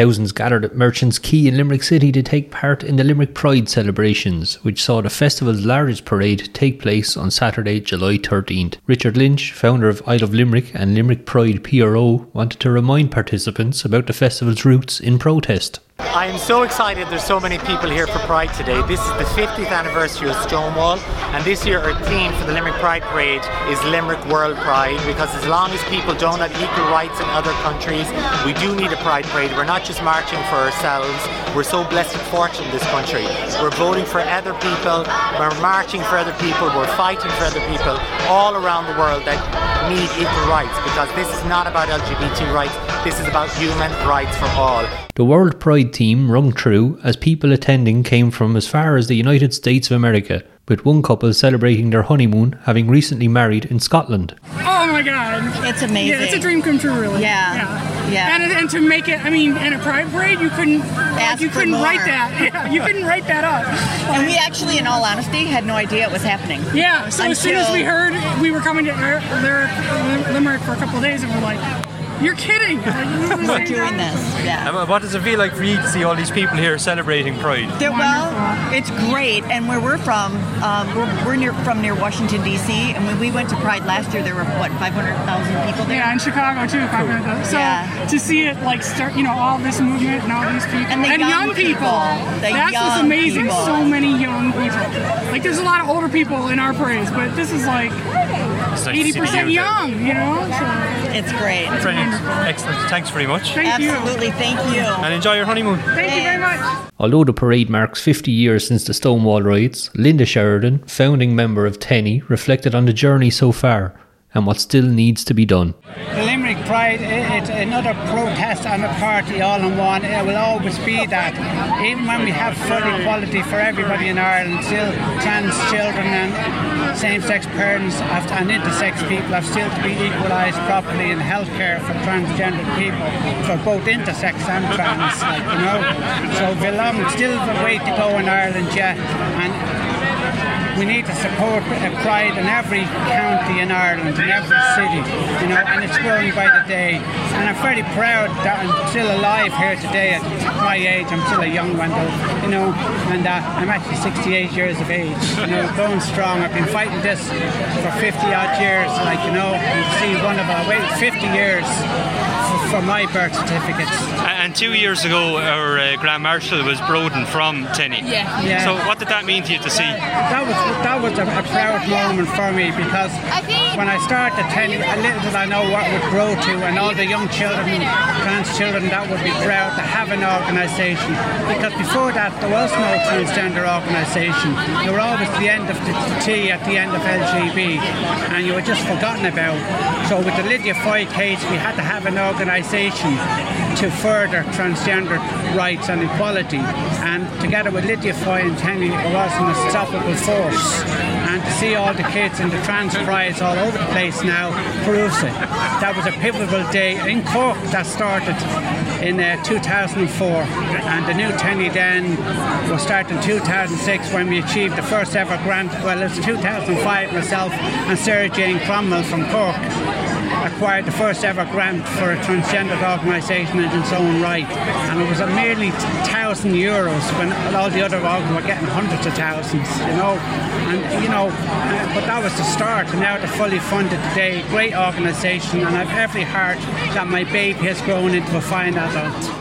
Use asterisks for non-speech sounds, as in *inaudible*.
Thousands gathered at Merchants Quay in Limerick City to take part in the Limerick Pride celebrations, which saw the festival's largest parade take place on Saturday, July 13th. Richard Lynch, founder of Isle of Limerick and Limerick Pride PRO, wanted to remind participants about the festival's roots in protest. I am so excited there's so many people here for Pride today. This is the 50th anniversary of Stonewall, and this year our theme for the Limerick Pride Parade is Limerick World Pride because as long as people don't have equal rights in other countries, we do need a Pride Parade. We're not just marching for ourselves, we're so blessed and fortunate in this country. We're voting for other people, we're marching for other people, we're fighting for other people all around the world that need equal rights because this is not about LGBT rights, this is about human rights for all. The World Pride team rung true as people attending came from as far as the United States of America, with one couple celebrating their honeymoon having recently married in Scotland. Oh my god. It's amazing. Yeah, it's a dream come true, really. Yeah. Yeah. Yeah. And, and to make it, I mean, in a pride parade, you couldn't, Ask you couldn't more. write that. *laughs* Yeah, you couldn't write that up. And we actually, in all honesty, had no idea it was happening. Yeah. So as soon as we heard we were coming to Lir- Lir- Limerick for a couple of days, and we're like, "You're kidding! *laughs* Like, this is We're doing this. Yeah. And what does it feel like for you to see all these people here celebrating Pride? They're- well, it's great, and where we're from, um, we're, we're near from near Washington D.C. And when we went to Pride last year, there were what 500,000 people there. Yeah, in Chicago too. 500,000. So Yeah. to see it like start, you know, all this movement and all these people And the young young people, people. The that's what's amazing. people. So many young people. Like there's a lot of older people in our parades, but this is like It's nice eighty the percent youth out. young. You know. So It's great. Brilliant. Excellent. Thanks very much. thank you. Absolutely, thank you. And enjoy your honeymoon. Thank you very much. Although the parade marks 50 years since the Stonewall riots, Linda Sheridan, founding member of TENI, reflected on the journey so far and what still needs to be done. The Limerick Pride, it's another protest and a party all in one. It will always be that. Even when we have full equality for everybody in Ireland, still trans children and same-sex parents and intersex people have still to be equalised properly in healthcare for transgender people, for both intersex and trans, like, you know. So we long, still a way to go in Ireland yet. And we need to support Pride in every county in Ireland, in every city, you know, and it's growing by the day. And I'm very proud that I'm still alive here today at my age. I'm still a young one, though, you know, and uh, I'm actually 68 years of age, you know, going strong. I've been fighting this for 50 odd years, like, you know, you see one of our, wait, 50 years for, for my birth certificate. And two years ago, our uh, Grand Marshal was Broden from TENI. Yeah. Yeah. So what did that mean to you to see? That was that was a, a proud moment for me because when I started tennis, a little did I know what would grow to, and all the young children, trans children, that would be proud to have an organisation. Because before that, there was no transgender organisation. You were always the end of the T at the end of LGB, and you were just forgotten about. So with the Lydia Foy case, we had to have an organisation to further transgender rights and equality. And together with Lydia Foy and TENI, it was an unstoppable force. And to see all the kids in the trans prize all over the place now proves it. That was a pivotal day in Cork that started in uh, 2004. And the new TENI then was started in 2006 when we achieved the first ever grant. Well, it's 2005 myself and Sarah Jane Cromwell from Cork acquired the first ever grant for a transgender organisation in its own right. And it was a merely thousand euros when all the other organisations were getting hundreds of thousands, you know. And, you know, but that was the start. And now they're fully funded today. Great organisation. And I've every heart that my baby has grown into a fine adult.